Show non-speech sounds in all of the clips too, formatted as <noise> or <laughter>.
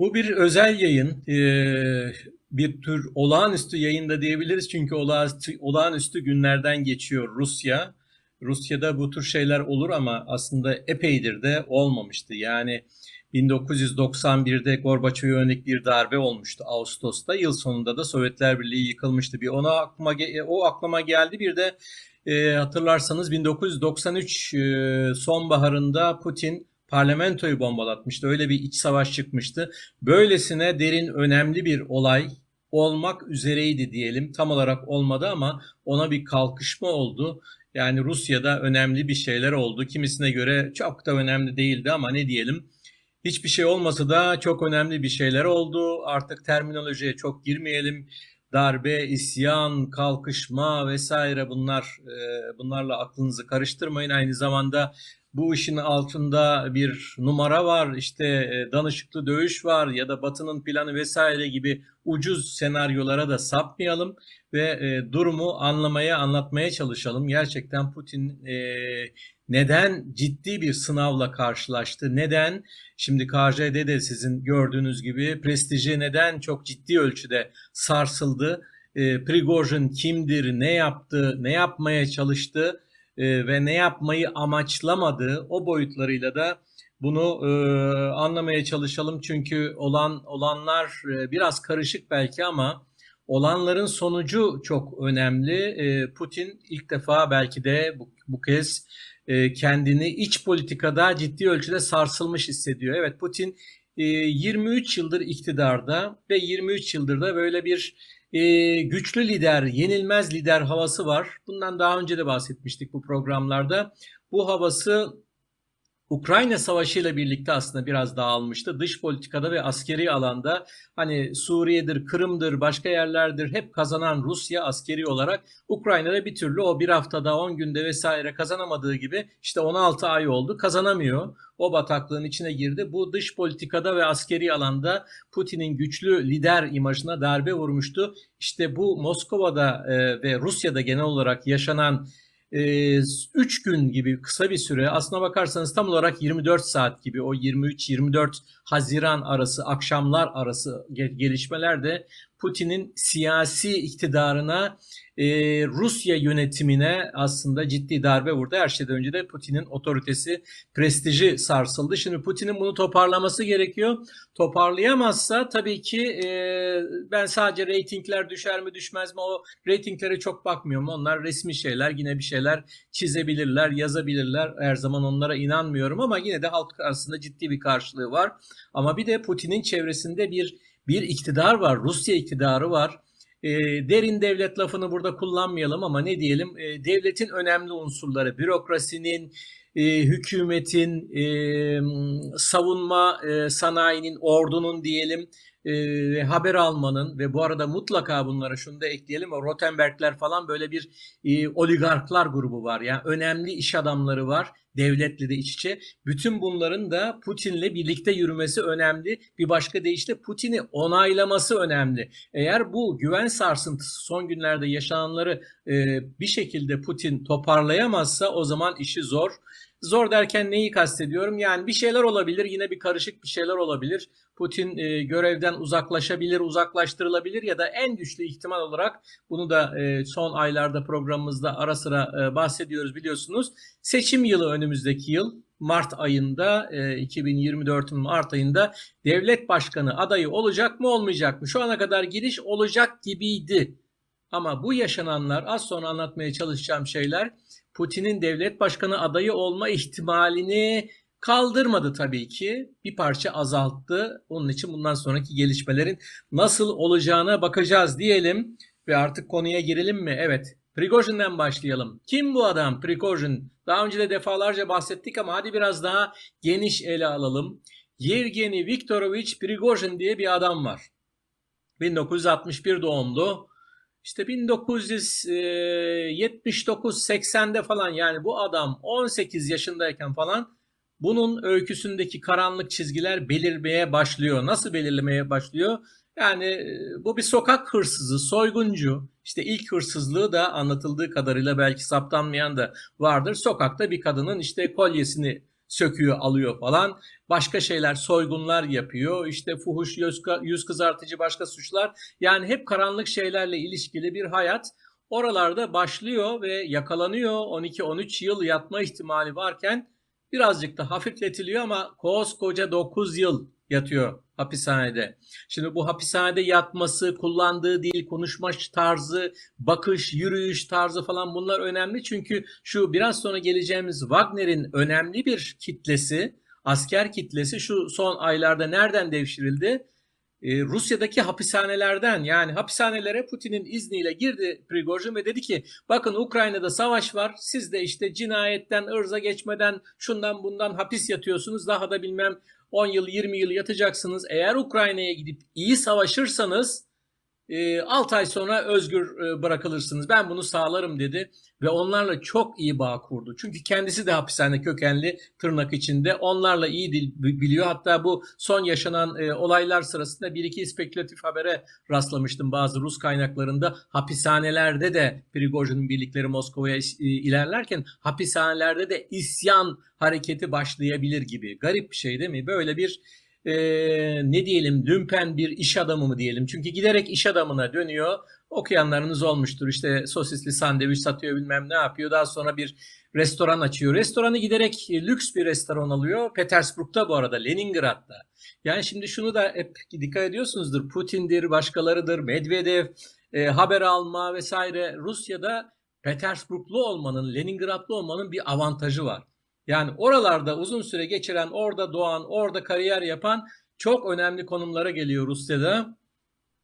Bu bir özel yayın. Ee, bir tür olağanüstü yayında diyebiliriz çünkü olağanüstü, olağanüstü günlerden geçiyor Rusya. Rusya'da bu tür şeyler olur ama aslında epeydir de olmamıştı. Yani 1991'de Gorbaçov'a yönelik bir darbe olmuştu Ağustos'ta. Yıl sonunda da Sovyetler Birliği yıkılmıştı. Bir ona aklıma o aklıma geldi. Bir de e, hatırlarsanız 1993 e, sonbaharında Putin parlamentoyu bombalatmıştı. Öyle bir iç savaş çıkmıştı. Böylesine derin önemli bir olay olmak üzereydi diyelim. Tam olarak olmadı ama ona bir kalkışma oldu. Yani Rusya'da önemli bir şeyler oldu. Kimisine göre çok da önemli değildi ama ne diyelim. Hiçbir şey olmasa da çok önemli bir şeyler oldu. Artık terminolojiye çok girmeyelim. Darbe, isyan, kalkışma vesaire bunlar bunlarla aklınızı karıştırmayın. Aynı zamanda bu işin altında bir numara var, işte e, danışıklı dövüş var ya da Batı'nın planı vesaire gibi ucuz senaryolara da sapmayalım ve e, durumu anlamaya, anlatmaya çalışalım. Gerçekten Putin e, neden ciddi bir sınavla karşılaştı? Neden? Şimdi KJ'de de sizin gördüğünüz gibi prestiji neden çok ciddi ölçüde sarsıldı? E, Prigojin kimdir, ne yaptı, ne yapmaya çalıştı? E, ve ne yapmayı amaçlamadığı o boyutlarıyla da bunu e, anlamaya çalışalım. Çünkü olan olanlar e, biraz karışık belki ama olanların sonucu çok önemli. E, Putin ilk defa belki de bu, bu kez e, kendini iç politikada ciddi ölçüde sarsılmış hissediyor. Evet Putin e, 23 yıldır iktidarda ve 23 yıldır da böyle bir e, güçlü lider, yenilmez lider havası var. Bundan daha önce de bahsetmiştik bu programlarda. Bu havası Ukrayna Savaşı ile birlikte aslında biraz dağılmıştı. Dış politikada ve askeri alanda hani Suriye'dir, Kırım'dır, başka yerlerdir hep kazanan Rusya askeri olarak Ukrayna'da bir türlü o bir haftada 10 günde vesaire kazanamadığı gibi işte 16 ay oldu kazanamıyor. O bataklığın içine girdi. Bu dış politikada ve askeri alanda Putin'in güçlü lider imajına darbe vurmuştu. İşte bu Moskova'da e, ve Rusya'da genel olarak yaşanan 3 gün gibi kısa bir süre aslına bakarsanız tam olarak 24 saat gibi o 23-24 Haziran arası akşamlar arası gelişmeler de Putin'in siyasi iktidarına e, Rusya yönetimine aslında ciddi darbe vurdu. Her şeyden önce de Putin'in otoritesi, prestiji sarsıldı. Şimdi Putin'in bunu toparlaması gerekiyor. Toparlayamazsa tabii ki e, ben sadece reytingler düşer mi düşmez mi o reytinglere çok bakmıyorum. Onlar resmi şeyler yine bir şeyler çizebilirler, yazabilirler. Her zaman onlara inanmıyorum ama yine de halk arasında ciddi bir karşılığı var. Ama bir de Putin'in çevresinde bir bir iktidar var, Rusya iktidarı var. E, derin devlet lafını burada kullanmayalım ama ne diyelim e, devletin önemli unsurları, bürokrasinin, e, hükümetin, e, savunma e, sanayinin, ordunun diyelim e, haber almanın ve bu arada mutlaka bunlara şunu da ekleyelim. O Rotenbergler falan böyle bir e, oligarklar grubu var. Yani önemli iş adamları var. Devletle de iç içe. Bütün bunların da Putin'le birlikte yürümesi önemli. Bir başka deyişle Putin'i onaylaması önemli. Eğer bu güven sarsıntısı son günlerde yaşananları e, bir şekilde Putin toparlayamazsa o zaman işi zor. Zor derken neyi kastediyorum? Yani bir şeyler olabilir, yine bir karışık bir şeyler olabilir. Putin e, görevden uzaklaşabilir, uzaklaştırılabilir ya da en güçlü ihtimal olarak bunu da e, son aylarda programımızda ara sıra e, bahsediyoruz biliyorsunuz. Seçim yılı önümüzdeki yıl Mart ayında e, 2024'ün Mart ayında devlet başkanı adayı olacak mı olmayacak mı? Şu ana kadar giriş olacak gibiydi. Ama bu yaşananlar az sonra anlatmaya çalışacağım şeyler Putin'in devlet başkanı adayı olma ihtimalini kaldırmadı tabii ki. Bir parça azalttı. Onun için bundan sonraki gelişmelerin nasıl olacağına bakacağız diyelim ve artık konuya girelim mi? Evet. Prigojin'den başlayalım. Kim bu adam Prigojin? Daha önce de defalarca bahsettik ama hadi biraz daha geniş ele alalım. Yevgeni Viktorovich Prigojin diye bir adam var. 1961 doğumlu. İşte 1979-80'de falan yani bu adam 18 yaşındayken falan bunun öyküsündeki karanlık çizgiler belirmeye başlıyor. Nasıl belirlemeye başlıyor? Yani bu bir sokak hırsızı, soyguncu. İşte ilk hırsızlığı da anlatıldığı kadarıyla belki saptanmayan da vardır. Sokakta bir kadının işte kolyesini söküyor, alıyor falan. Başka şeyler, soygunlar yapıyor. İşte fuhuş, yüz, kızartıcı başka suçlar. Yani hep karanlık şeylerle ilişkili bir hayat. Oralarda başlıyor ve yakalanıyor. 12-13 yıl yatma ihtimali varken birazcık da hafifletiliyor ama koskoca 9 yıl yatıyor hapishanede. Şimdi bu hapishanede yatması, kullandığı dil, konuşma tarzı, bakış, yürüyüş tarzı falan bunlar önemli. Çünkü şu biraz sonra geleceğimiz Wagner'in önemli bir kitlesi, asker kitlesi şu son aylarda nereden devşirildi? Ee, Rusya'daki hapishanelerden yani hapishanelere Putin'in izniyle girdi Prigojin ve dedi ki bakın Ukrayna'da savaş var siz de işte cinayetten ırza geçmeden şundan bundan hapis yatıyorsunuz daha da bilmem 10 yıl 20 yıl yatacaksınız. Eğer Ukrayna'ya gidip iyi savaşırsanız 6 ay sonra özgür bırakılırsınız. Ben bunu sağlarım dedi ve onlarla çok iyi bağ kurdu. Çünkü kendisi de hapishane kökenli tırnak içinde. Onlarla iyi dil biliyor. Hatta bu son yaşanan olaylar sırasında bir iki spekülatif habere rastlamıştım bazı Rus kaynaklarında. Hapishanelerde de Prigojin'in birlikleri Moskova'ya ilerlerken hapishanelerde de isyan hareketi başlayabilir gibi. Garip bir şey değil mi? Böyle bir e, ne diyelim dümpen bir iş adamı mı diyelim. Çünkü giderek iş adamına dönüyor. Okuyanlarınız olmuştur. İşte sosisli sandviç satıyor bilmem ne yapıyor. Daha sonra bir restoran açıyor. Restoranı giderek lüks bir restoran alıyor. Petersburg'da bu arada Leningrad'da. Yani şimdi şunu da hep dikkat ediyorsunuzdur. Putin'dir, başkalarıdır, Medvedev, e, haber alma vesaire. Rusya'da Petersburglu olmanın, Leningradlı olmanın bir avantajı var. Yani oralarda uzun süre geçiren, orada doğan, orada kariyer yapan çok önemli konumlara geliyor Rusya'da.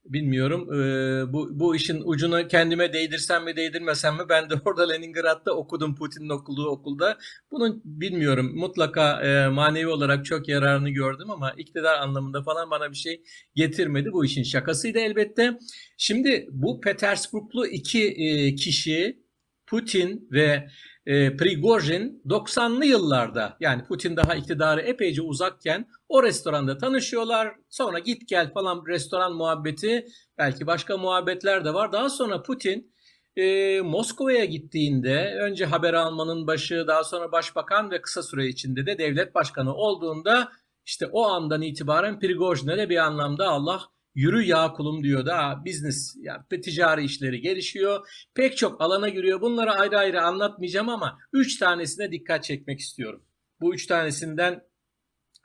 Bilmiyorum e, bu, bu işin ucunu kendime değdirsem mi değdirmesem mi ben de <laughs> orada Leningrad'da okudum Putin'in okuduğu okulda. Bunun bilmiyorum mutlaka e, manevi olarak çok yararını gördüm ama iktidar anlamında falan bana bir şey getirmedi. Bu işin şakasıydı elbette. Şimdi bu Petersburglu iki e, kişi Putin ve e, Prigojin 90'lı yıllarda yani Putin daha iktidarı epeyce uzakken o restoranda tanışıyorlar. Sonra git gel falan restoran muhabbeti belki başka muhabbetler de var. Daha sonra Putin e, Moskova'ya gittiğinde önce haber almanın başı daha sonra başbakan ve kısa süre içinde de devlet başkanı olduğunda işte o andan itibaren Prigojin'e de bir anlamda Allah Yürü ya kulum diyor da business yani ticari işleri gelişiyor. Pek çok alana giriyor. Bunları ayrı ayrı anlatmayacağım ama 3 tanesine dikkat çekmek istiyorum. Bu 3 tanesinden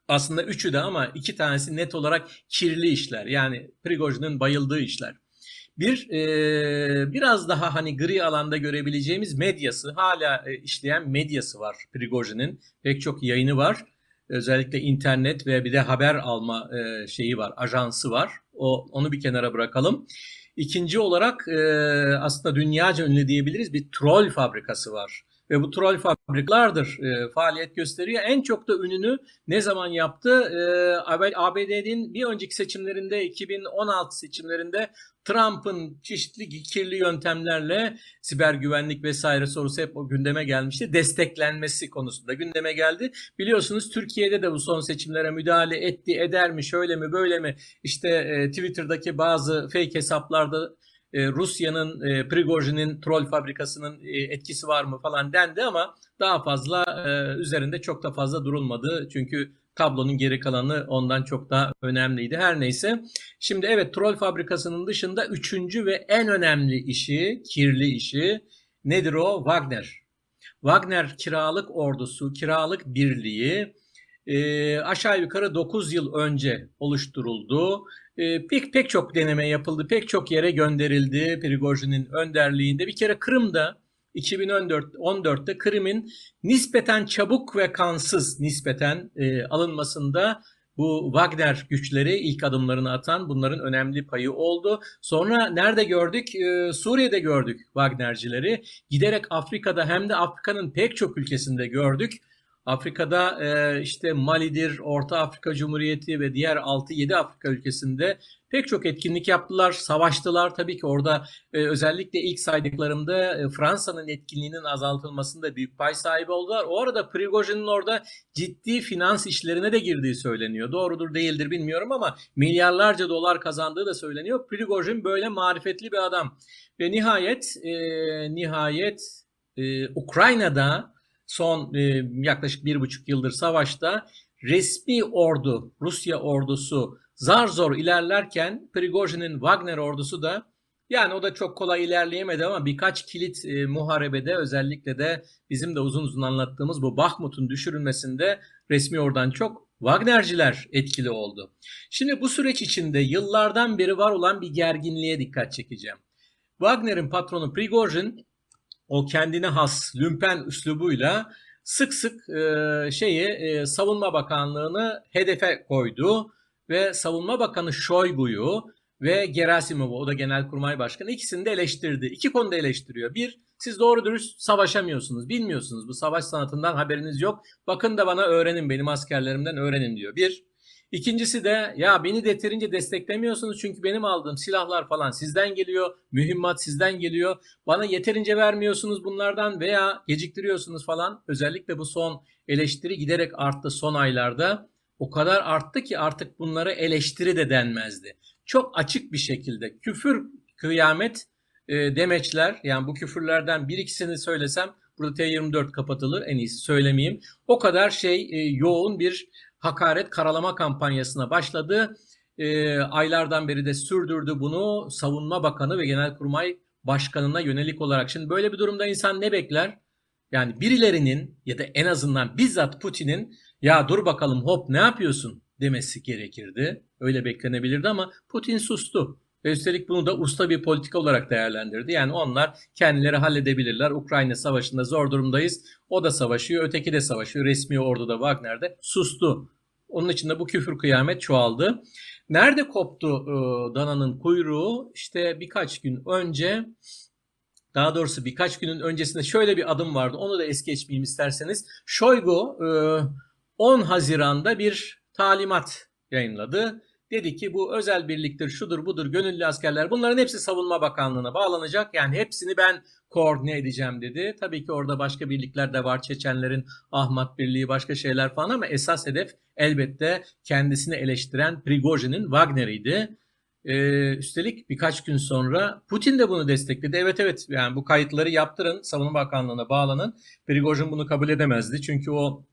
aslında üçü de ama iki tanesi net olarak kirli işler. Yani Prigojin'in bayıldığı işler. Bir e, biraz daha hani gri alanda görebileceğimiz medyası hala e, işleyen medyası var Prigojin'in. Pek çok yayını var. Özellikle internet ve bir de haber alma e, şeyi var, ajansı var. O onu bir kenara bırakalım. İkinci olarak e, aslında dünyaca ünlü diyebiliriz bir troll fabrikası var. Ve bu troll fabrikalardır e, faaliyet gösteriyor. En çok da ününü ne zaman yaptı? E, ABD'nin bir önceki seçimlerinde 2016 seçimlerinde Trump'ın çeşitli kirli yöntemlerle siber güvenlik vesaire sorusu hep o gündeme gelmişti. Desteklenmesi konusunda gündeme geldi. Biliyorsunuz Türkiye'de de bu son seçimlere müdahale etti, eder mi, şöyle mi, böyle mi? İşte e, Twitter'daki bazı fake hesaplarda e, Rusya'nın, e, Prigojin'in troll fabrikasının e, etkisi var mı falan dendi ama daha fazla e, üzerinde çok da fazla durulmadı. Çünkü tablonun geri kalanı ondan çok daha önemliydi. Her neyse. Şimdi evet troll fabrikasının dışında üçüncü ve en önemli işi, kirli işi nedir o? Wagner. Wagner kiralık ordusu, kiralık birliği e, aşağı yukarı 9 yıl önce oluşturuldu. E, pek pek çok deneme yapıldı, pek çok yere gönderildi Prigojin'in önderliğinde. Bir kere Kırım'da 2014'te Kırım'ın nispeten çabuk ve kansız nispeten e, alınmasında bu Wagner güçleri ilk adımlarını atan bunların önemli payı oldu. Sonra nerede gördük? Ee, Suriye'de gördük Wagnercileri. Giderek Afrika'da hem de Afrika'nın pek çok ülkesinde gördük. Afrika'da e, işte Mali'dir, Orta Afrika Cumhuriyeti ve diğer 6-7 Afrika ülkesinde pek çok etkinlik yaptılar, savaştılar. Tabii ki orada e, özellikle ilk saydıklarımda e, Fransa'nın etkinliğinin azaltılmasında büyük pay sahibi oldular. O arada Prigojin'in orada ciddi finans işlerine de girdiği söyleniyor. Doğrudur değildir bilmiyorum ama milyarlarca dolar kazandığı da söyleniyor. Prigojin böyle marifetli bir adam. Ve nihayet, e, nihayet e, Ukrayna'da son e, yaklaşık bir buçuk yıldır savaşta resmi ordu, Rusya ordusu zar zor ilerlerken Prigojin'in Wagner ordusu da yani o da çok kolay ilerleyemedi ama birkaç kilit e, muharebede özellikle de bizim de uzun uzun anlattığımız bu Bahmut'un düşürülmesinde resmi oradan çok Wagnerciler etkili oldu. Şimdi bu süreç içinde yıllardan beri var olan bir gerginliğe dikkat çekeceğim. Wagner'in patronu Prigojin o kendine has lümpen üslubuyla sık sık e, şeyi e, Savunma Bakanlığı'nı hedefe koydu ve Savunma Bakanı Şoygu'yu ve Gerasimov'u o da Genelkurmay Başkanı ikisini de eleştirdi. İki konuda eleştiriyor. Bir, siz doğru dürüst savaşamıyorsunuz, bilmiyorsunuz. Bu savaş sanatından haberiniz yok. Bakın da bana öğrenin, benim askerlerimden öğrenin diyor. Bir. İkincisi de ya beni yeterince desteklemiyorsunuz çünkü benim aldığım silahlar falan sizden geliyor, mühimmat sizden geliyor. Bana yeterince vermiyorsunuz bunlardan veya geciktiriyorsunuz falan. Özellikle bu son eleştiri giderek arttı son aylarda. O kadar arttı ki artık bunlara eleştiri de denmezdi. Çok açık bir şekilde küfür, kıyamet e, demeçler yani bu küfürlerden bir ikisini söylesem burada T24 kapatılır en iyisi söylemeyeyim. O kadar şey e, yoğun bir hakaret karalama kampanyasına başladı. E, aylardan beri de sürdürdü bunu Savunma Bakanı ve Genelkurmay Başkanı'na yönelik olarak. Şimdi böyle bir durumda insan ne bekler? Yani birilerinin ya da en azından bizzat Putin'in ya dur bakalım hop ne yapıyorsun demesi gerekirdi. Öyle beklenebilirdi ama Putin sustu. Ve üstelik bunu da usta bir politika olarak değerlendirdi. Yani onlar kendileri halledebilirler. Ukrayna savaşında zor durumdayız. O da savaşıyor, öteki de savaşıyor. Resmi orduda Wagner'de sustu. Onun için de bu küfür kıyamet çoğaldı. Nerede koptu e, dananın kuyruğu? İşte birkaç gün önce daha doğrusu birkaç günün öncesinde şöyle bir adım vardı. Onu da es geçmeyeyim isterseniz. Şoygu e, 10 Haziran'da bir talimat yayınladı. Dedi ki bu özel birliktir, şudur budur, gönüllü askerler bunların hepsi savunma bakanlığına bağlanacak. Yani hepsini ben koordine edeceğim dedi. Tabii ki orada başka birlikler de var. Çeçenlerin Ahmet Birliği başka şeyler falan ama esas hedef elbette kendisini eleştiren Prigojin'in Wagner'iydi. Ee, üstelik birkaç gün sonra Putin de bunu destekledi. Evet evet yani bu kayıtları yaptırın Savunma Bakanlığı'na bağlanın. Prigojin bunu kabul edemezdi. Çünkü o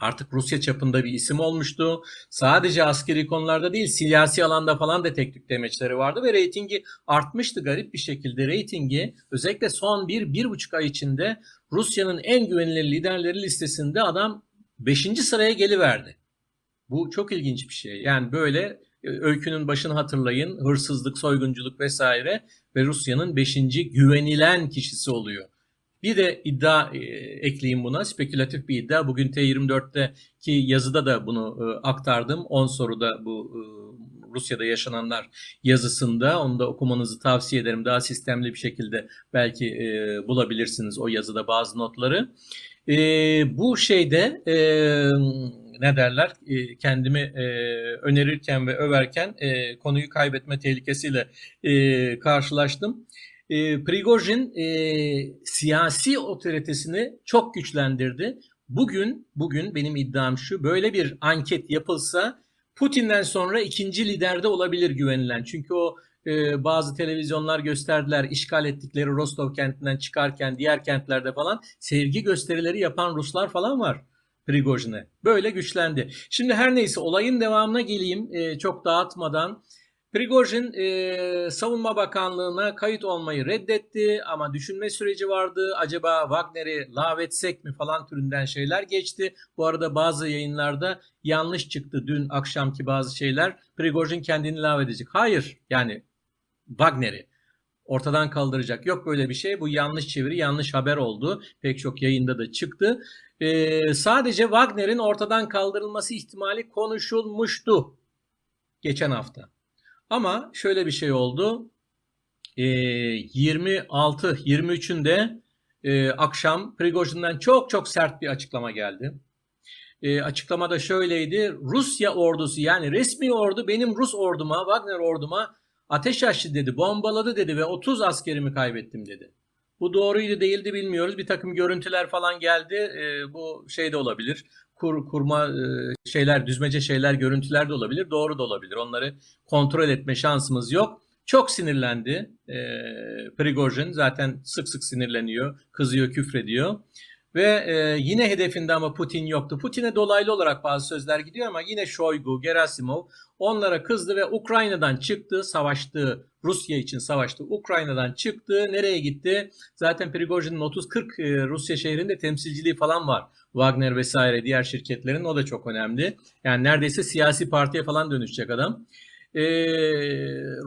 artık Rusya çapında bir isim olmuştu. Sadece askeri konularda değil siyasi alanda falan da tek tük demeçleri vardı ve reytingi artmıştı garip bir şekilde. Reytingi özellikle son bir, bir buçuk ay içinde Rusya'nın en güvenilir liderleri listesinde adam 5. sıraya geliverdi. Bu çok ilginç bir şey. Yani böyle e, öykünün başını hatırlayın. Hırsızlık, soygunculuk vesaire ve Rusya'nın 5. güvenilen kişisi oluyor. Bir de iddia e, ekleyeyim buna. Spekülatif bir iddia. Bugün T24'teki yazıda da bunu e, aktardım. 10 soruda bu e, Rusya'da yaşananlar yazısında. Onu da okumanızı tavsiye ederim. Daha sistemli bir şekilde belki e, bulabilirsiniz o yazıda bazı notları. E, bu şeyde e, ne derler e, kendimi e, önerirken ve överken e, konuyu kaybetme tehlikesiyle e, karşılaştım e, Prigojin e, siyasi otoritesini çok güçlendirdi. Bugün bugün benim iddiam şu böyle bir anket yapılsa Putin'den sonra ikinci liderde olabilir güvenilen. Çünkü o e, bazı televizyonlar gösterdiler işgal ettikleri Rostov kentinden çıkarken diğer kentlerde falan sevgi gösterileri yapan Ruslar falan var. Prigojin'e. Böyle güçlendi. Şimdi her neyse olayın devamına geleyim e, çok dağıtmadan. Prigojin e, Savunma Bakanlığı'na kayıt olmayı reddetti ama düşünme süreci vardı. Acaba Wagner'i lağvetsek mi falan türünden şeyler geçti. Bu arada bazı yayınlarda yanlış çıktı dün akşamki bazı şeyler. Prigojin kendini lağvedecek. Hayır yani Wagner'i ortadan kaldıracak. Yok böyle bir şey. Bu yanlış çeviri, yanlış haber oldu. Pek çok yayında da çıktı. Ee, sadece Wagner'in ortadan kaldırılması ihtimali konuşulmuştu geçen hafta. Ama şöyle bir şey oldu. E, 26 23'ünde e, akşam Prigojin'den çok çok sert bir açıklama geldi. E, açıklamada şöyleydi. Rusya ordusu yani resmi ordu benim Rus orduma, Wagner orduma ateş açtı dedi, bombaladı dedi ve 30 askerimi kaybettim dedi. Bu doğruydu değildi bilmiyoruz. Bir takım görüntüler falan geldi. E, bu şey de olabilir kur, kurma e, şeyler, düzmece şeyler, görüntüler de olabilir. Doğru da olabilir. Onları kontrol etme şansımız yok. Çok sinirlendi e, Prigojin. Zaten sık sık sinirleniyor, kızıyor, küfrediyor. Ve e, yine hedefinde ama Putin yoktu. Putin'e dolaylı olarak bazı sözler gidiyor ama yine Shoigu, Gerasimov onlara kızdı ve Ukrayna'dan çıktı, savaştı. Rusya için savaştı. Ukrayna'dan çıktı. Nereye gitti? Zaten Prigojin'in 30-40 e, Rusya şehrinde temsilciliği falan var. Wagner vesaire diğer şirketlerin o da çok önemli. Yani neredeyse siyasi partiye falan dönüşecek adam. E,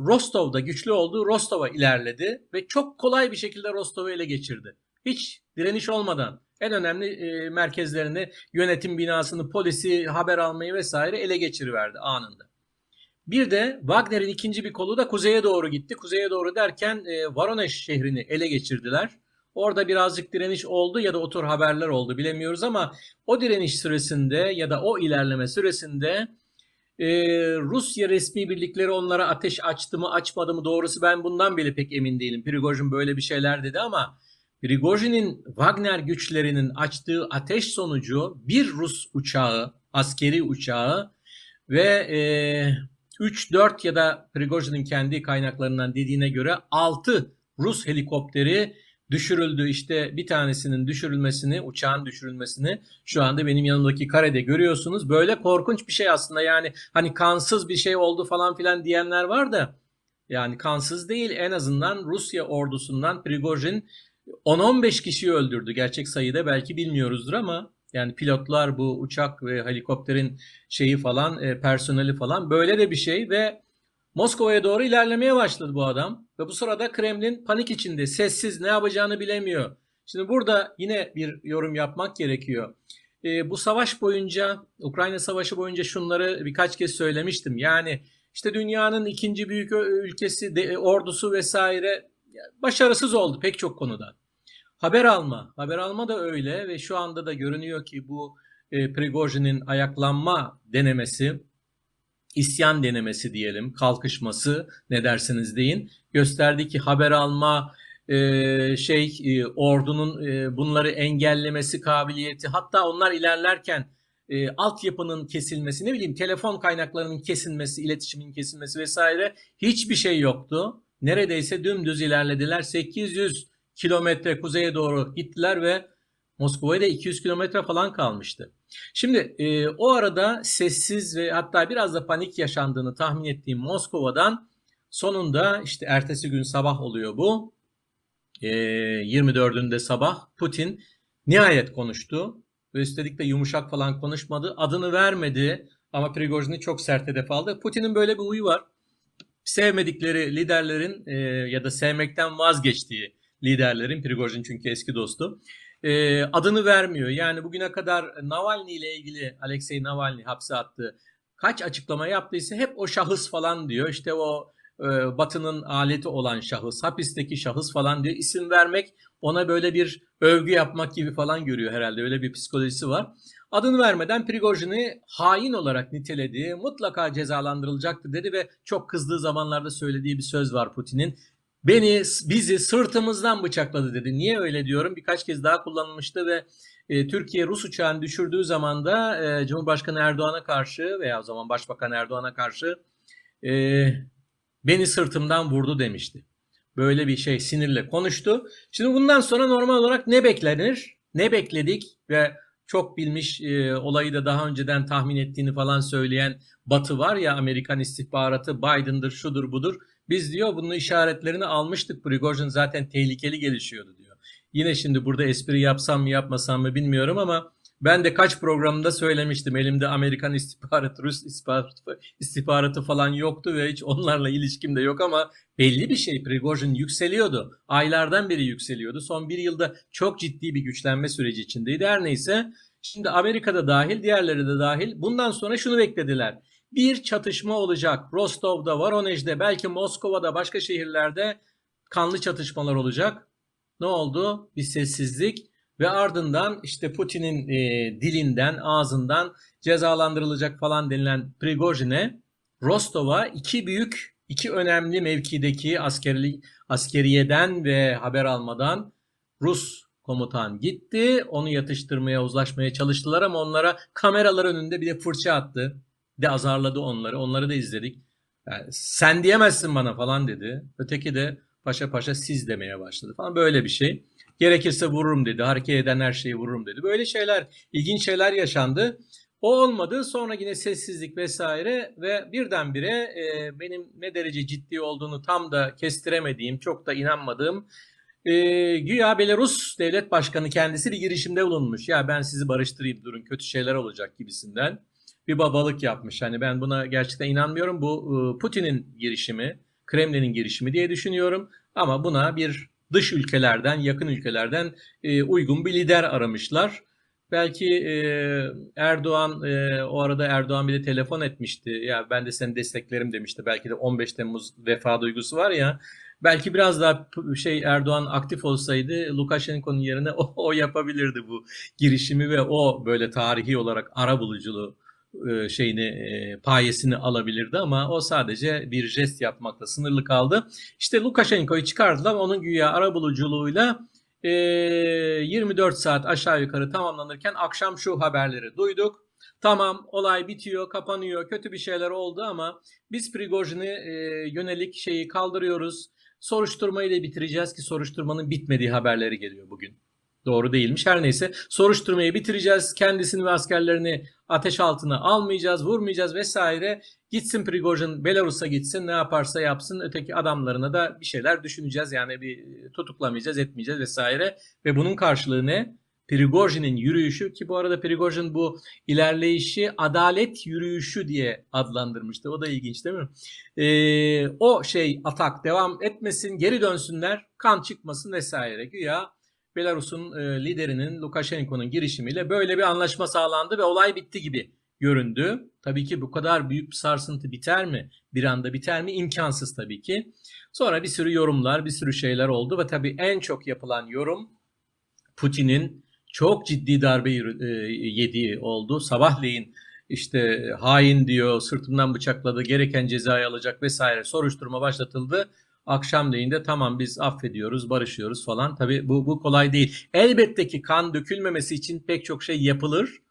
Rostov'da güçlü olduğu Rostov'a ilerledi ve çok kolay bir şekilde Rostov'u ele geçirdi. Hiç direniş olmadan en önemli e, merkezlerini, yönetim binasını, polisi, haber almayı vesaire ele geçiriverdi anında. Bir de Wagner'in ikinci bir kolu da kuzeye doğru gitti. Kuzeye doğru derken e, Voronezh şehrini ele geçirdiler. Orada birazcık direniş oldu ya da o tür haberler oldu bilemiyoruz ama o direniş süresinde ya da o ilerleme süresinde e, Rusya resmi birlikleri onlara ateş açtı mı açmadı mı doğrusu ben bundan bile pek emin değilim. Prigojin böyle bir şeyler dedi ama Prigojin'in Wagner güçlerinin açtığı ateş sonucu bir Rus uçağı, askeri uçağı ve e, 3-4 ya da Prigojin'in kendi kaynaklarından dediğine göre 6 Rus helikopteri düşürüldü. İşte bir tanesinin düşürülmesini, uçağın düşürülmesini şu anda benim yanımdaki karede görüyorsunuz. Böyle korkunç bir şey aslında yani hani kansız bir şey oldu falan filan diyenler var da yani kansız değil en azından Rusya ordusundan Prigojin 10-15 kişiyi öldürdü. Gerçek sayıda belki bilmiyoruzdur ama yani pilotlar bu uçak ve helikopterin şeyi falan e, personeli falan böyle de bir şey ve Moskova'ya doğru ilerlemeye başladı bu adam. Ve bu sırada Kremlin panik içinde sessiz ne yapacağını bilemiyor. Şimdi burada yine bir yorum yapmak gerekiyor. E, bu savaş boyunca Ukrayna savaşı boyunca şunları birkaç kez söylemiştim. Yani işte dünyanın ikinci büyük ülkesi de, ordusu vesaire başarısız oldu pek çok konuda. Haber alma, haber alma da öyle ve şu anda da görünüyor ki bu e, Prigojin'in ayaklanma denemesi, isyan denemesi diyelim, kalkışması ne dersiniz deyin, gösterdi ki haber alma, e, şey e, ordunun e, bunları engellemesi kabiliyeti, hatta onlar ilerlerken e, altyapının kesilmesi, ne bileyim telefon kaynaklarının kesilmesi, iletişimin kesilmesi vesaire hiçbir şey yoktu. Neredeyse dümdüz ilerlediler. 800 kilometre kuzeye doğru gittiler ve Moskova'ya da 200 kilometre falan kalmıştı. Şimdi e, o arada sessiz ve hatta biraz da panik yaşandığını tahmin ettiğim Moskova'dan sonunda işte ertesi gün sabah oluyor bu. E, 24'ünde sabah Putin nihayet konuştu. Ve üstelik de yumuşak falan konuşmadı. Adını vermedi ama Prigojin'i çok sert hedef aldı. Putin'in böyle bir huyu var. Sevmedikleri liderlerin e, ya da sevmekten vazgeçtiği liderlerin, Prigojin çünkü eski dostu, e, adını vermiyor. Yani bugüne kadar Navalny ile ilgili Alexei Navalny hapse attı. Kaç açıklama yaptıysa hep o şahıs falan diyor. İşte o e, Batı'nın aleti olan şahıs, hapisteki şahıs falan diyor. İsim vermek ona böyle bir övgü yapmak gibi falan görüyor herhalde. Öyle bir psikolojisi var. Adını vermeden Prigojin'i hain olarak niteledi. Mutlaka cezalandırılacaktır dedi ve çok kızdığı zamanlarda söylediği bir söz var Putin'in. Beni, bizi sırtımızdan bıçakladı dedi. Niye öyle diyorum? Birkaç kez daha kullanılmıştı ve e, Türkiye Rus uçağını düşürdüğü zaman da e, Cumhurbaşkanı Erdoğan'a karşı veya o zaman Başbakan Erdoğan'a karşı e, beni sırtımdan vurdu demişti. Böyle bir şey sinirle konuştu. Şimdi bundan sonra normal olarak ne beklenir? Ne bekledik ve çok bilmiş e, olayı da daha önceden tahmin ettiğini falan söyleyen Batı var ya Amerikan istihbaratı Biden'dır şudur budur. Biz diyor bunun işaretlerini almıştık. Prigojin zaten tehlikeli gelişiyordu diyor. Yine şimdi burada espri yapsam mı yapmasam mı bilmiyorum ama ben de kaç programda söylemiştim. Elimde Amerikan istihbaratı, Rus istihbaratı, istihbaratı falan yoktu ve hiç onlarla ilişkim de yok ama belli bir şey. Prigojin yükseliyordu. Aylardan beri yükseliyordu. Son bir yılda çok ciddi bir güçlenme süreci içindeydi. Her neyse şimdi Amerika'da dahil, diğerleri de dahil bundan sonra şunu beklediler bir çatışma olacak. Rostov'da, Voronezh'de, belki Moskova'da, başka şehirlerde kanlı çatışmalar olacak. Ne oldu? Bir sessizlik ve ardından işte Putin'in e, dilinden, ağzından cezalandırılacak falan denilen Prigojin'e Rostov'a iki büyük, iki önemli mevkideki askeri, askeriyeden ve haber almadan Rus komutan gitti. Onu yatıştırmaya, uzlaşmaya çalıştılar ama onlara kameralar önünde bir de fırça attı de azarladı onları. Onları da izledik. Yani sen diyemezsin bana falan dedi. Öteki de Paşa paşa siz demeye başladı falan böyle bir şey. Gerekirse vururum dedi. Hareket eden her şeyi vururum dedi. Böyle şeyler, ilginç şeyler yaşandı. O olmadı. Sonra yine sessizlik vesaire ve birdenbire e, benim ne derece ciddi olduğunu tam da kestiremediğim, çok da inanmadığım e, güya Belarus devlet başkanı kendisi bir girişimde bulunmuş. Ya ben sizi barıştırayım durun kötü şeyler olacak gibisinden bir babalık yapmış. Hani ben buna gerçekten inanmıyorum. Bu e, Putin'in girişimi, Kremlin'in girişimi diye düşünüyorum. Ama buna bir dış ülkelerden, yakın ülkelerden e, uygun bir lider aramışlar. Belki e, Erdoğan o arada Erdoğan bir de telefon etmişti. Ya ben de seni desteklerim demişti. Belki de 15 Temmuz vefa duygusu var ya. Belki biraz daha şey Erdoğan aktif olsaydı Lukashenko'nun yerine <laughs> o, o yapabilirdi bu girişimi ve o böyle tarihi olarak ara buluculuğu şeyini e, payesini alabilirdi ama o sadece bir jest yapmakla sınırlı kaldı. İşte Lukashenko'yu çıkardılar onun güya arabuluculuğuyla 24 saat aşağı yukarı tamamlanırken akşam şu haberleri duyduk. Tamam olay bitiyor, kapanıyor, kötü bir şeyler oldu ama biz Prigojin'i e, yönelik şeyi kaldırıyoruz. Soruşturmayı da bitireceğiz ki soruşturmanın bitmediği haberleri geliyor bugün. Doğru değilmiş. Her neyse soruşturmayı bitireceğiz. Kendisini ve askerlerini ateş altına almayacağız, vurmayacağız vesaire. Gitsin Prigojin Belarus'a gitsin ne yaparsa yapsın. Öteki adamlarına da bir şeyler düşüneceğiz. Yani bir tutuklamayacağız, etmeyeceğiz vesaire. Ve bunun karşılığı ne? Prigojin'in yürüyüşü ki bu arada Prigojin bu ilerleyişi adalet yürüyüşü diye adlandırmıştı. O da ilginç değil mi? Ee, o şey atak devam etmesin, geri dönsünler, kan çıkmasın vesaire. Güya Belarus'un e, liderinin Lukashenko'nun girişimiyle böyle bir anlaşma sağlandı ve olay bitti gibi göründü. Tabii ki bu kadar büyük bir sarsıntı biter mi? Bir anda biter mi? İmkansız tabii ki. Sonra bir sürü yorumlar, bir sürü şeyler oldu ve tabii en çok yapılan yorum Putin'in çok ciddi darbe e, yediği oldu. Sabahleyin işte hain diyor, sırtımdan bıçakladı, gereken cezayı alacak vesaire soruşturma başlatıldı. Akşamleyin de tamam biz affediyoruz, barışıyoruz falan. Tabii bu, bu kolay değil. Elbette ki kan dökülmemesi için pek çok şey yapılır.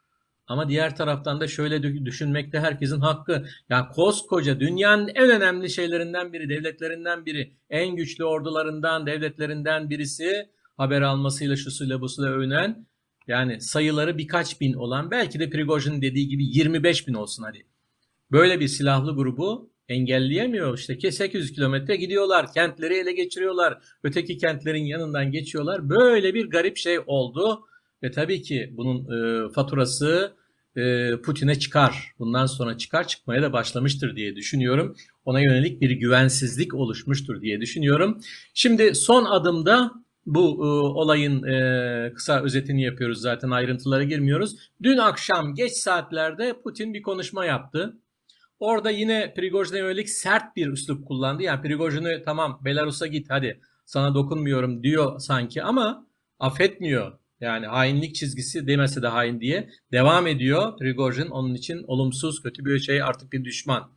Ama diğer taraftan da şöyle düşünmekte herkesin hakkı. Ya koskoca dünyanın en önemli şeylerinden biri, devletlerinden biri, en güçlü ordularından, devletlerinden birisi haber almasıyla şusuyla busuyla övünen yani sayıları birkaç bin olan belki de Prigojin dediği gibi 25 bin olsun hadi. Böyle bir silahlı grubu engelleyemiyor. İşte 800 kilometre gidiyorlar. Kentleri ele geçiriyorlar. Öteki kentlerin yanından geçiyorlar. Böyle bir garip şey oldu. Ve tabii ki bunun e, faturası e, Putin'e çıkar. Bundan sonra çıkar çıkmaya da başlamıştır diye düşünüyorum. Ona yönelik bir güvensizlik oluşmuştur diye düşünüyorum. Şimdi son adımda bu e, olayın e, kısa özetini yapıyoruz zaten ayrıntılara girmiyoruz. Dün akşam geç saatlerde Putin bir konuşma yaptı. Orada yine Prigojin'e yönelik sert bir üslup kullandı. Yani Prigojin'i tamam Belarus'a git hadi sana dokunmuyorum diyor sanki ama affetmiyor. Yani hainlik çizgisi demese de hain diye devam ediyor Prigojin. Onun için olumsuz kötü bir şey artık bir düşman.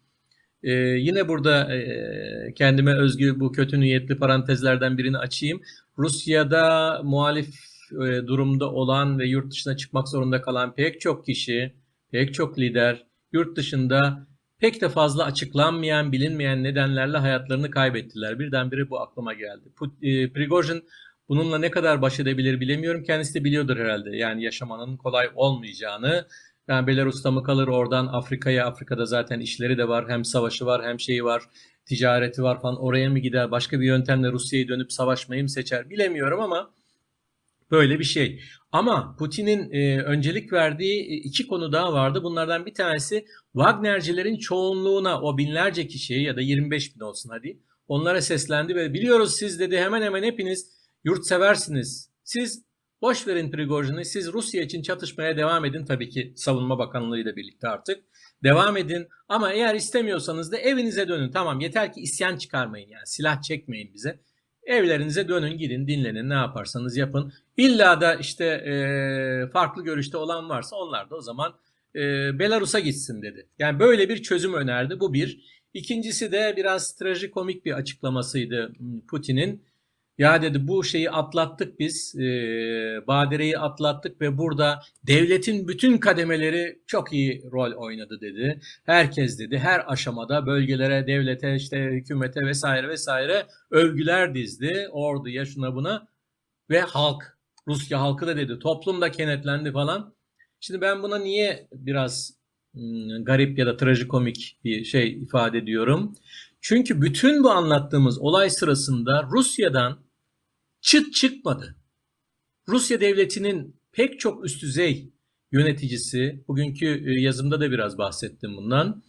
Ee, yine burada e, kendime özgü bu kötü niyetli parantezlerden birini açayım. Rusya'da muhalif e, durumda olan ve yurt dışına çıkmak zorunda kalan pek çok kişi, pek çok lider yurt dışında pek de fazla açıklanmayan, bilinmeyen nedenlerle hayatlarını kaybettiler. Birdenbire bu aklıma geldi. E, Prigojin bununla ne kadar baş edebilir bilemiyorum. Kendisi de biliyordur herhalde. Yani yaşamanın kolay olmayacağını. Yani Belarus'ta mı kalır oradan Afrika'ya? Afrika'da zaten işleri de var. Hem savaşı var hem şeyi var. Ticareti var falan. Oraya mı gider? Başka bir yöntemle Rusya'yı dönüp savaşmayı mı seçer? Bilemiyorum ama böyle bir şey. Ama Putin'in e, öncelik verdiği iki konu daha vardı. Bunlardan bir tanesi Wagnercilerin çoğunluğuna o binlerce kişiye ya da 25 bin olsun hadi onlara seslendi ve biliyoruz siz dedi hemen hemen hepiniz yurtseversiniz. Siz boş verin Prigojin'i siz Rusya için çatışmaya devam edin tabii ki savunma bakanlığı ile birlikte artık. Devam edin ama eğer istemiyorsanız da evinize dönün. Tamam yeter ki isyan çıkarmayın yani silah çekmeyin bize. Evlerinize dönün gidin dinlenin ne yaparsanız yapın. İlla da işte e, farklı görüşte olan varsa onlar da o zaman e, Belarus'a gitsin dedi. Yani böyle bir çözüm önerdi bu bir. İkincisi de biraz trajikomik bir açıklamasıydı Putin'in. Ya dedi bu şeyi atlattık biz, e, badireyi atlattık ve burada devletin bütün kademeleri çok iyi rol oynadı dedi. Herkes dedi her aşamada bölgelere, devlete, işte hükümete vesaire vesaire övgüler dizdi. Orduya şuna buna ve halk, Rusya halkı da dedi toplum da kenetlendi falan. Şimdi ben buna niye biraz hmm, garip ya da trajikomik bir şey ifade ediyorum? Çünkü bütün bu anlattığımız olay sırasında Rusya'dan çıt çıkmadı. Rusya devletinin pek çok üst düzey yöneticisi, bugünkü e, yazımda da biraz bahsettim bundan.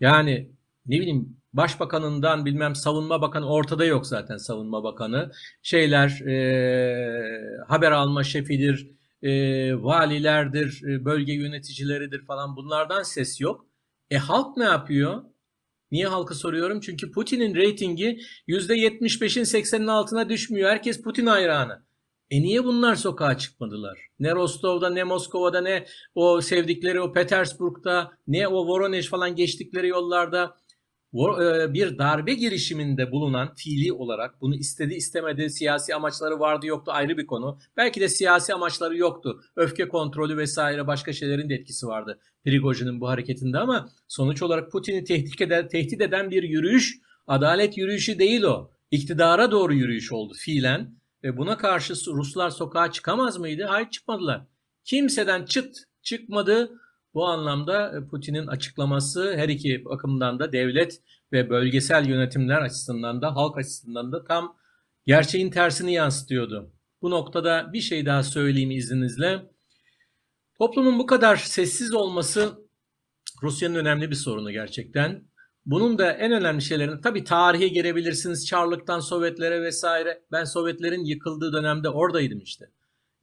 Yani ne bileyim başbakanından bilmem savunma bakanı ortada yok zaten savunma bakanı. Şeyler e, haber alma şefidir, e, valilerdir, bölge yöneticileridir falan bunlardan ses yok. E halk ne yapıyor? Niye halkı soruyorum? Çünkü Putin'in reytingi %75'in 80'in altına düşmüyor. Herkes Putin hayranı. E niye bunlar sokağa çıkmadılar? Ne Rostov'da ne Moskova'da ne o sevdikleri o Petersburg'da ne o Voronezh falan geçtikleri yollarda bir darbe girişiminde bulunan fiili olarak bunu istedi istemedi siyasi amaçları vardı yoktu ayrı bir konu. Belki de siyasi amaçları yoktu. Öfke kontrolü vesaire başka şeylerin de etkisi vardı Prigojin'in bu hareketinde ama sonuç olarak Putin'i tehdit eden, tehdit eden bir yürüyüş adalet yürüyüşü değil o. İktidara doğru yürüyüş oldu fiilen ve buna karşı Ruslar sokağa çıkamaz mıydı? Hayır çıkmadılar. Kimseden çıt çıkmadı bu anlamda e, Putin'in açıklaması her iki bakımdan da devlet ve bölgesel yönetimler açısından da halk açısından da tam gerçeğin tersini yansıtıyordu. Bu noktada bir şey daha söyleyeyim izninizle. Toplumun bu kadar sessiz olması Rusya'nın önemli bir sorunu gerçekten. Bunun da en önemli şeylerini tabii tarihe girebilirsiniz. Çarlık'tan Sovyetlere vesaire. Ben Sovyetlerin yıkıldığı dönemde oradaydım işte.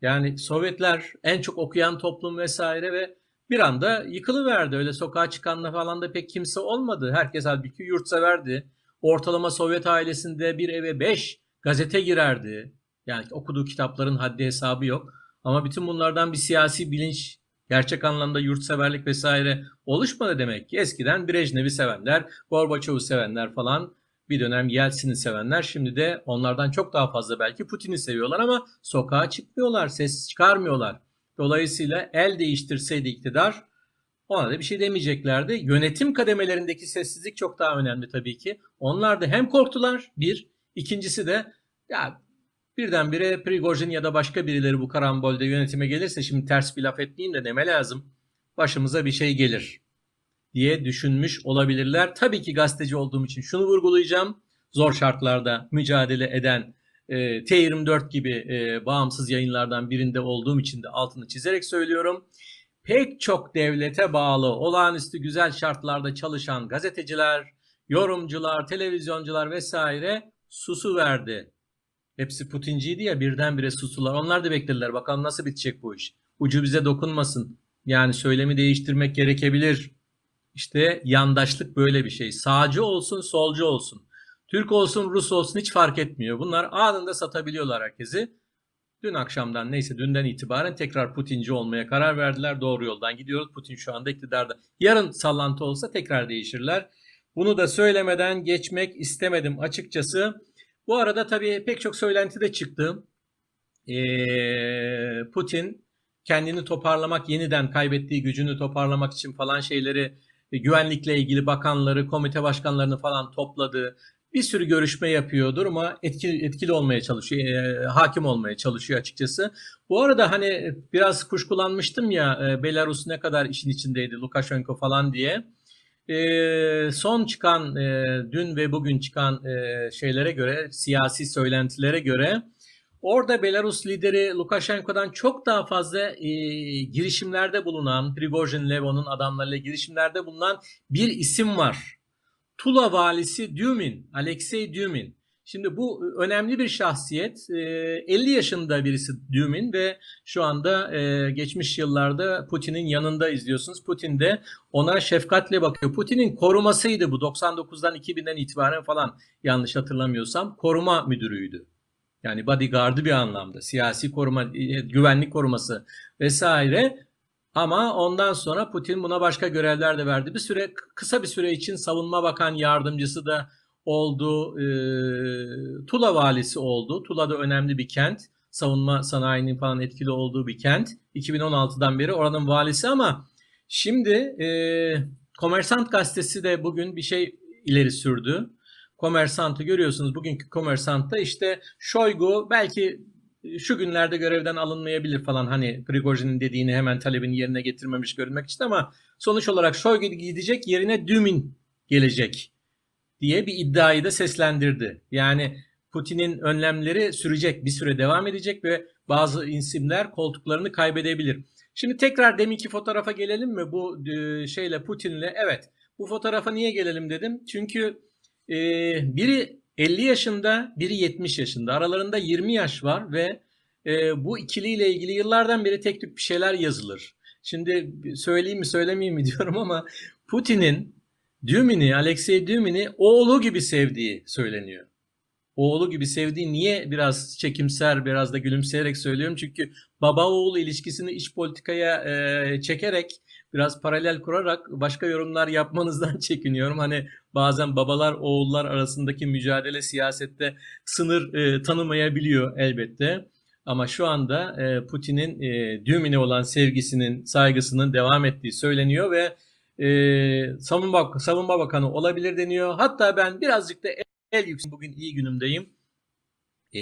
Yani Sovyetler en çok okuyan toplum vesaire ve bir anda yıkılıverdi. Öyle sokağa çıkanla falan da pek kimse olmadı. Herkes halbuki yurtseverdi. Ortalama Sovyet ailesinde bir eve beş gazete girerdi. Yani okuduğu kitapların haddi hesabı yok. Ama bütün bunlardan bir siyasi bilinç, gerçek anlamda yurtseverlik vesaire oluşmadı demek ki. Eskiden Brejnev'i sevenler, Gorbaçov'u sevenler falan bir dönem Yeltsin'i sevenler şimdi de onlardan çok daha fazla belki Putin'i seviyorlar ama sokağa çıkmıyorlar, ses çıkarmıyorlar. Dolayısıyla el değiştirseydi iktidar ona da bir şey demeyeceklerdi. Yönetim kademelerindeki sessizlik çok daha önemli tabii ki. Onlar da hem korktular bir, ikincisi de ya birdenbire Prigojin ya da başka birileri bu karambolde yönetime gelirse şimdi ters bir laf etmeyeyim de deme lazım. Başımıza bir şey gelir diye düşünmüş olabilirler. Tabii ki gazeteci olduğum için şunu vurgulayacağım. Zor şartlarda mücadele eden e, T24 gibi e, bağımsız yayınlardan birinde olduğum için de altını çizerek söylüyorum. Pek çok devlete bağlı olağanüstü güzel şartlarda çalışan gazeteciler, yorumcular, televizyoncular vesaire susu verdi. Hepsi Putinciydi ya birdenbire susular. Onlar da beklediler. Bakalım nasıl bitecek bu iş. Ucu bize dokunmasın. Yani söylemi değiştirmek gerekebilir. İşte yandaşlık böyle bir şey. Sağcı olsun, solcu olsun. Türk olsun Rus olsun hiç fark etmiyor. Bunlar anında satabiliyorlar herkesi. Dün akşamdan neyse dünden itibaren tekrar Putinci olmaya karar verdiler. Doğru yoldan gidiyoruz. Putin şu anda iktidarda. Yarın sallantı olsa tekrar değişirler. Bunu da söylemeden geçmek istemedim açıkçası. Bu arada tabii pek çok söylenti de çıktı. Ee, Putin kendini toparlamak, yeniden kaybettiği gücünü toparlamak için falan şeyleri güvenlikle ilgili bakanları, komite başkanlarını falan topladı bir sürü görüşme yapıyordur ama etkili, etkili olmaya çalışıyor, e, hakim olmaya çalışıyor açıkçası. Bu arada hani biraz kuşkulanmıştım ya e, Belarus ne kadar işin içindeydi Lukashenko falan diye. E, son çıkan e, dün ve bugün çıkan e, şeylere göre, siyasi söylentilere göre orada Belarus lideri Lukashenko'dan çok daha fazla e, girişimlerde bulunan, Prigozhin, Levon'un adamlarıyla girişimlerde bulunan bir isim var. Tula valisi Dümin, Alexey Dümin. Şimdi bu önemli bir şahsiyet. 50 yaşında birisi Dümin ve şu anda geçmiş yıllarda Putin'in yanında izliyorsunuz. Putin de ona şefkatle bakıyor. Putin'in korumasıydı bu 99'dan 2000'den itibaren falan yanlış hatırlamıyorsam koruma müdürüydü. Yani bodyguard'ı bir anlamda siyasi koruma, güvenlik koruması vesaire ama ondan sonra Putin buna başka görevler de verdi. Bir süre kısa bir süre için savunma bakan yardımcısı da oldu. E, Tula valisi oldu. Tula da önemli bir kent. Savunma sanayinin falan etkili olduğu bir kent. 2016'dan beri oranın valisi ama şimdi e, Komersant gazetesi de bugün bir şey ileri sürdü. Komersant'ı görüyorsunuz. Bugünkü Komersant'ta işte Şoygu belki şu günlerde görevden alınmayabilir falan hani Prigojin'in dediğini hemen talebini yerine getirmemiş görünmek için ama sonuç olarak Şoygu gidecek yerine Dümin gelecek diye bir iddiayı da seslendirdi. Yani Putin'in önlemleri sürecek, bir süre devam edecek ve bazı isimler koltuklarını kaybedebilir. Şimdi tekrar deminki fotoğrafa gelelim mi? Bu e, şeyle Putin'le. Evet. Bu fotoğrafa niye gelelim dedim. Çünkü e, biri 50 yaşında, biri 70 yaşında. Aralarında 20 yaş var ve e, bu ikiliyle ilgili yıllardan beri tek tük bir şeyler yazılır. Şimdi söyleyeyim mi söylemeyeyim mi <laughs> diyorum ama Putin'in Dümin'i, Alexey Dümin'i oğlu gibi sevdiği söyleniyor. Oğlu gibi sevdiği niye biraz çekimser, biraz da gülümseyerek söylüyorum. Çünkü baba oğul ilişkisini iç politikaya e, çekerek biraz paralel kurarak başka yorumlar yapmanızdan <laughs> çekiniyorum. Hani bazen babalar oğullar arasındaki mücadele siyasette sınır e, tanımayabiliyor elbette. Ama şu anda e, Putin'in e, Dümin'e olan sevgisinin, saygısının devam ettiği söyleniyor ve e, savunma, savunma bakanı olabilir deniyor. Hatta ben birazcık da el yüksek bugün iyi günümdeyim. E,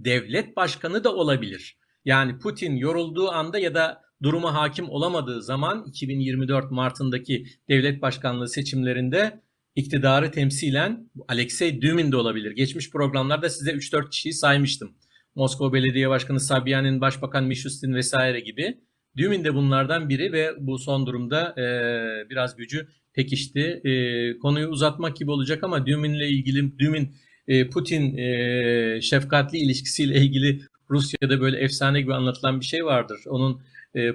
devlet başkanı da olabilir. Yani Putin yorulduğu anda ya da duruma hakim olamadığı zaman 2024 Mart'ındaki devlet başkanlığı seçimlerinde iktidarı temsilen Alexey Dümin de olabilir. Geçmiş programlarda size 3-4 kişiyi saymıştım. Moskova Belediye Başkanı Sabyanin, Başbakan Mishustin vesaire gibi. Dümin de bunlardan biri ve bu son durumda e, biraz gücü pekişti. E, konuyu uzatmak gibi olacak ama Dümin'le ilgili, Dümin e, Putin e, şefkatli ilişkisiyle ilgili Rusya'da böyle efsane gibi anlatılan bir şey vardır. Onun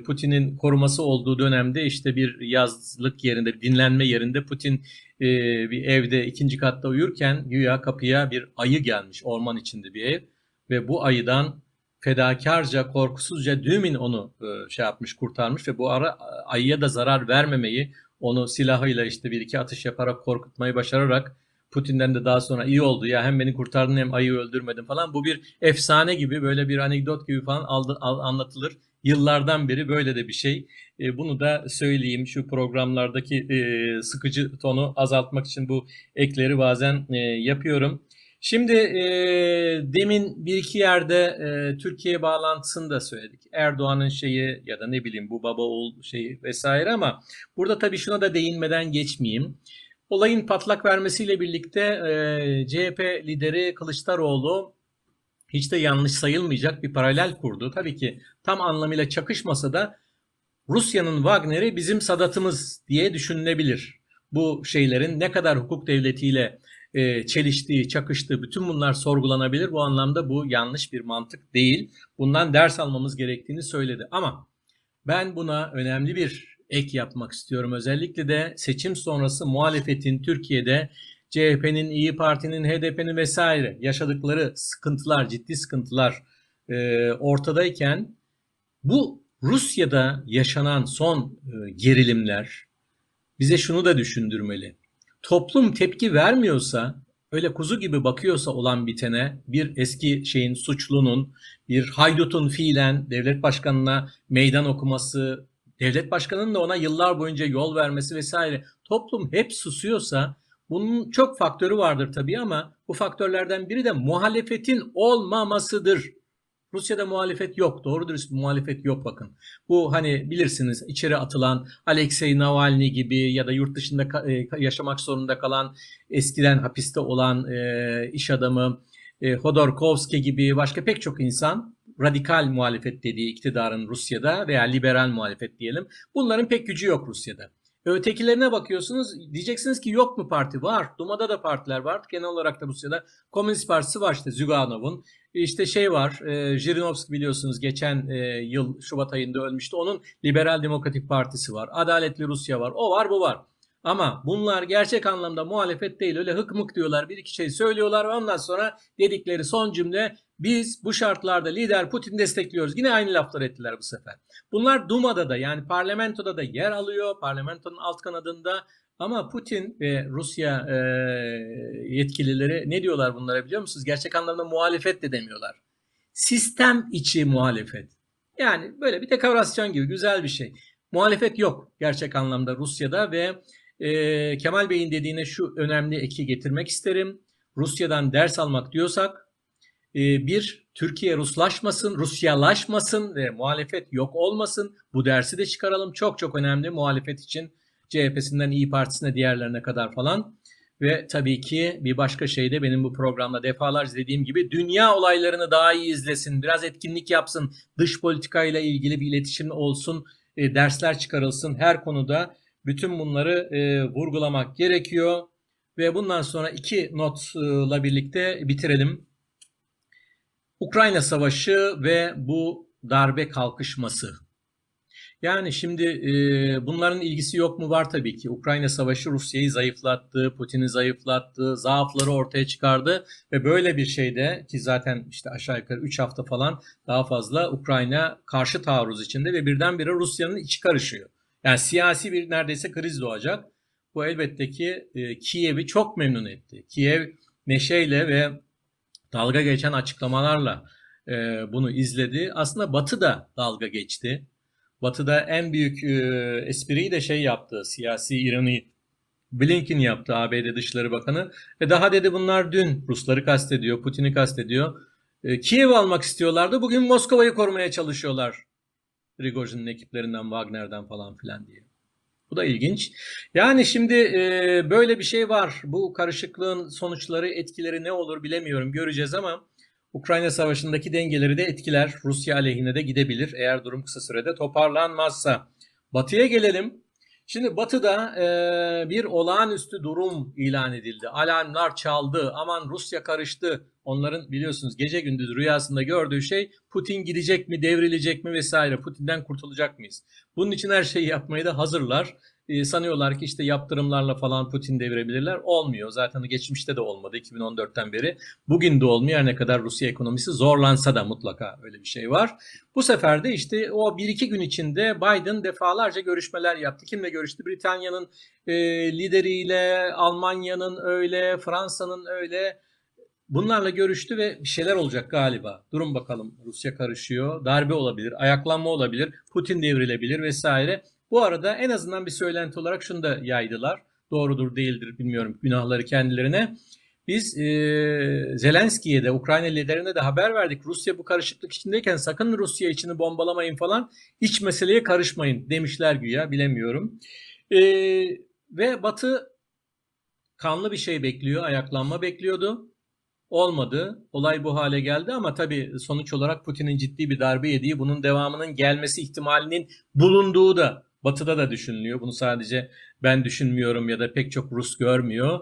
Putin'in koruması olduğu dönemde işte bir yazlık yerinde, dinlenme yerinde Putin e, bir evde ikinci katta uyurken güya kapıya bir ayı gelmiş orman içinde bir ev ve bu ayıdan fedakarca, korkusuzca Dümin onu e, şey yapmış, kurtarmış ve bu ara ayıya da zarar vermemeyi, onu silahıyla işte bir iki atış yaparak korkutmayı başararak Putin'den de daha sonra iyi oldu ya hem beni kurtardın hem ayı öldürmedin falan. Bu bir efsane gibi böyle bir anekdot gibi falan aldı, al, anlatılır. Yıllardan beri böyle de bir şey. E, bunu da söyleyeyim şu programlardaki e, sıkıcı tonu azaltmak için bu ekleri bazen e, yapıyorum. Şimdi demin bir iki yerde Türkiye bağlantısını da söyledik. Erdoğan'ın şeyi ya da ne bileyim bu baba oğul şeyi vesaire ama burada tabii şuna da değinmeden geçmeyeyim. Olayın patlak vermesiyle birlikte e, CHP lideri Kılıçdaroğlu hiç de yanlış sayılmayacak bir paralel kurdu. Tabii ki tam anlamıyla çakışmasa da Rusya'nın Wagner'i bizim Sadat'ımız diye düşünülebilir. Bu şeylerin ne kadar hukuk devletiyle e, çeliştiği, çakıştığı bütün bunlar sorgulanabilir. Bu anlamda bu yanlış bir mantık değil. Bundan ders almamız gerektiğini söyledi. Ama ben buna önemli bir ek yapmak istiyorum. Özellikle de seçim sonrası muhalefetin Türkiye'de CHP'nin, İyi Parti'nin, HDP'nin vesaire yaşadıkları sıkıntılar, ciddi sıkıntılar e, ortadayken bu Rusya'da yaşanan son e, gerilimler bize şunu da düşündürmeli. Toplum tepki vermiyorsa, öyle kuzu gibi bakıyorsa olan bitene bir eski şeyin suçlunun, bir haydutun fiilen devlet başkanına meydan okuması, devlet başkanının da ona yıllar boyunca yol vermesi vesaire toplum hep susuyorsa bunun çok faktörü vardır tabii ama bu faktörlerden biri de muhalefetin olmamasıdır. Rusya'da muhalefet yok. Doğru dürüst muhalefet yok bakın. Bu hani bilirsiniz içeri atılan Alexei Navalny gibi ya da yurt dışında e, yaşamak zorunda kalan eskiden hapiste olan e, iş adamı e, Hodorkovski gibi başka pek çok insan radikal muhalefet dediği iktidarın Rusya'da veya liberal muhalefet diyelim. Bunların pek gücü yok Rusya'da. Ötekilerine bakıyorsunuz diyeceksiniz ki yok mu parti? Var. Duma'da da partiler var. Genel olarak da Rusya'da Komünist Partisi var işte Zyuganov'un. İşte şey var e, Jirinovski biliyorsunuz geçen e, yıl Şubat ayında ölmüştü. Onun Liberal Demokratik Partisi var. Adaletli Rusya var. O var bu var. Ama bunlar gerçek anlamda muhalefet değil. Öyle hık mık diyorlar. Bir iki şey söylüyorlar ve ondan sonra dedikleri son cümle biz bu şartlarda lider Putin destekliyoruz. Yine aynı laflar ettiler bu sefer. Bunlar Duma'da da yani parlamentoda da yer alıyor. Parlamentonun alt kanadında Ama Putin ve Rusya e, yetkilileri ne diyorlar bunlara biliyor musunuz? Gerçek anlamda muhalefet de demiyorlar. Sistem içi muhalefet. Yani böyle bir dekorasyon gibi güzel bir şey. Muhalefet yok gerçek anlamda Rusya'da ve e, Kemal Bey'in dediğine şu önemli eki getirmek isterim. Rusya'dan ders almak diyorsak bir Türkiye Ruslaşmasın, Rusyalaşmasın ve muhalefet yok olmasın. Bu dersi de çıkaralım. Çok çok önemli muhalefet için CHP'sinden İyi Partisi'ne diğerlerine kadar falan. Ve tabii ki bir başka şey de benim bu programda defalarca dediğim gibi dünya olaylarını daha iyi izlesin, biraz etkinlik yapsın, dış politikayla ilgili bir iletişim olsun, e, dersler çıkarılsın her konuda. Bütün bunları e, vurgulamak gerekiyor. Ve bundan sonra iki notla birlikte bitirelim. Ukrayna Savaşı ve bu darbe kalkışması. Yani şimdi e, bunların ilgisi yok mu? Var tabii ki. Ukrayna Savaşı Rusya'yı zayıflattı, Putin'i zayıflattı, zaafları ortaya çıkardı ve böyle bir şeyde ki zaten işte aşağı yukarı 3 hafta falan daha fazla Ukrayna karşı taarruz içinde ve birdenbire Rusya'nın içi karışıyor. Yani siyasi bir neredeyse kriz doğacak. Bu elbette ki e, Kiev'i çok memnun etti. Kiev neşeyle ve dalga geçen açıklamalarla e, bunu izledi. Aslında Batı da dalga geçti. Batı'da en büyük e, espriyi de şey yaptı, siyasi ironi Blinken yaptı ABD Dışişleri Bakanı. Ve daha dedi bunlar dün Rusları kastediyor, Putin'i kastediyor. E, Kiev'i almak istiyorlardı. Bugün Moskova'yı korumaya çalışıyorlar. Prigojin'in ekiplerinden, Wagner'den falan filan diye. Bu da ilginç. Yani şimdi e, böyle bir şey var. Bu karışıklığın sonuçları, etkileri ne olur bilemiyorum. Göreceğiz ama Ukrayna Savaşı'ndaki dengeleri de etkiler. Rusya aleyhine de gidebilir eğer durum kısa sürede toparlanmazsa. Batı'ya gelelim. Şimdi Batı'da e, bir olağanüstü durum ilan edildi. Alarmlar çaldı. Aman Rusya karıştı. Onların biliyorsunuz gece gündüz rüyasında gördüğü şey Putin gidecek mi, devrilecek mi vesaire. Putin'den kurtulacak mıyız? Bunun için her şeyi yapmaya da hazırlar. E, sanıyorlar ki işte yaptırımlarla falan Putin devirebilirler. Olmuyor. Zaten geçmişte de olmadı 2014'ten beri. Bugün de olmuyor. Ne kadar Rusya ekonomisi zorlansa da mutlaka öyle bir şey var. Bu sefer de işte o bir iki gün içinde Biden defalarca görüşmeler yaptı. Kimle görüştü? Britanya'nın e, lideriyle, Almanya'nın öyle, Fransa'nın öyle. Bunlarla görüştü ve bir şeyler olacak galiba. Durun bakalım Rusya karışıyor. Darbe olabilir, ayaklanma olabilir, Putin devrilebilir vesaire. Bu arada en azından bir söylenti olarak şunu da yaydılar. Doğrudur değildir bilmiyorum günahları kendilerine. Biz e, Zelenski'ye de Ukrayna liderine de haber verdik. Rusya bu karışıklık içindeyken sakın Rusya içini bombalamayın falan. İç meseleye karışmayın demişler güya bilemiyorum. E, ve Batı kanlı bir şey bekliyor, ayaklanma bekliyordu. Olmadı. Olay bu hale geldi ama tabii sonuç olarak Putin'in ciddi bir darbe yediği, bunun devamının gelmesi ihtimalinin bulunduğu da Batı'da da düşünülüyor. Bunu sadece ben düşünmüyorum ya da pek çok Rus görmüyor.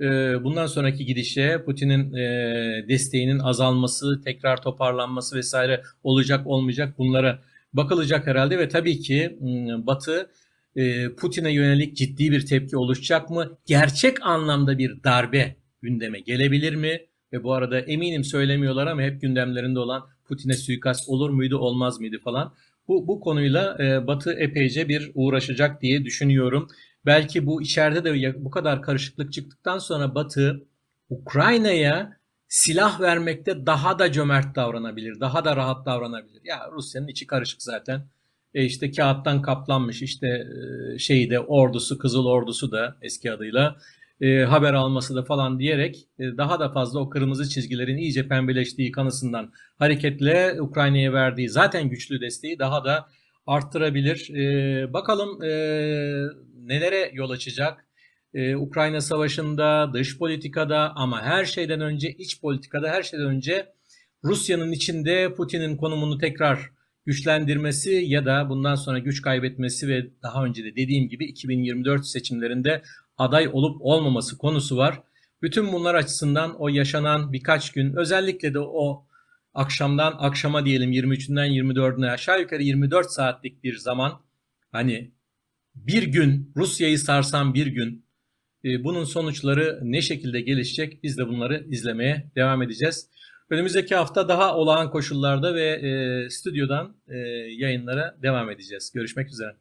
Ee, bundan sonraki gidişe Putin'in e, desteğinin azalması, tekrar toparlanması vesaire olacak olmayacak bunlara bakılacak herhalde ve tabii ki ıı, Batı e, Putin'e yönelik ciddi bir tepki oluşacak mı? Gerçek anlamda bir darbe gündeme gelebilir mi? Ve bu arada eminim söylemiyorlar ama hep gündemlerinde olan Putin'e suikast olur muydu olmaz mıydı falan. Bu, bu konuyla e, Batı epeyce bir uğraşacak diye düşünüyorum. Belki bu içeride de bu kadar karışıklık çıktıktan sonra Batı Ukrayna'ya silah vermekte daha da cömert davranabilir, daha da rahat davranabilir. Ya Rusya'nın içi karışık zaten. E işte kağıttan kaplanmış işte e, şeyi de ordusu, Kızıl Ordusu da eski adıyla e, haber alması da falan diyerek e, daha da fazla o kırmızı çizgilerin iyice pembeleştiği kanısından hareketle Ukrayna'ya verdiği zaten güçlü desteği daha da arttırabilir. E, bakalım e, nelere yol açacak? Ee, Ukrayna Savaşı'nda, dış politikada ama her şeyden önce iç politikada, her şeyden önce Rusya'nın içinde Putin'in konumunu tekrar güçlendirmesi ya da bundan sonra güç kaybetmesi ve daha önce de dediğim gibi 2024 seçimlerinde aday olup olmaması konusu var. Bütün bunlar açısından o yaşanan birkaç gün özellikle de o akşamdan akşama diyelim 23'ünden 24'üne aşağı yukarı 24 saatlik bir zaman hani bir gün Rusya'yı sarsan bir gün e, bunun sonuçları ne şekilde gelişecek biz de bunları izlemeye devam edeceğiz. Önümüzdeki hafta daha olağan koşullarda ve e, stüdyodan e, yayınlara devam edeceğiz. Görüşmek üzere.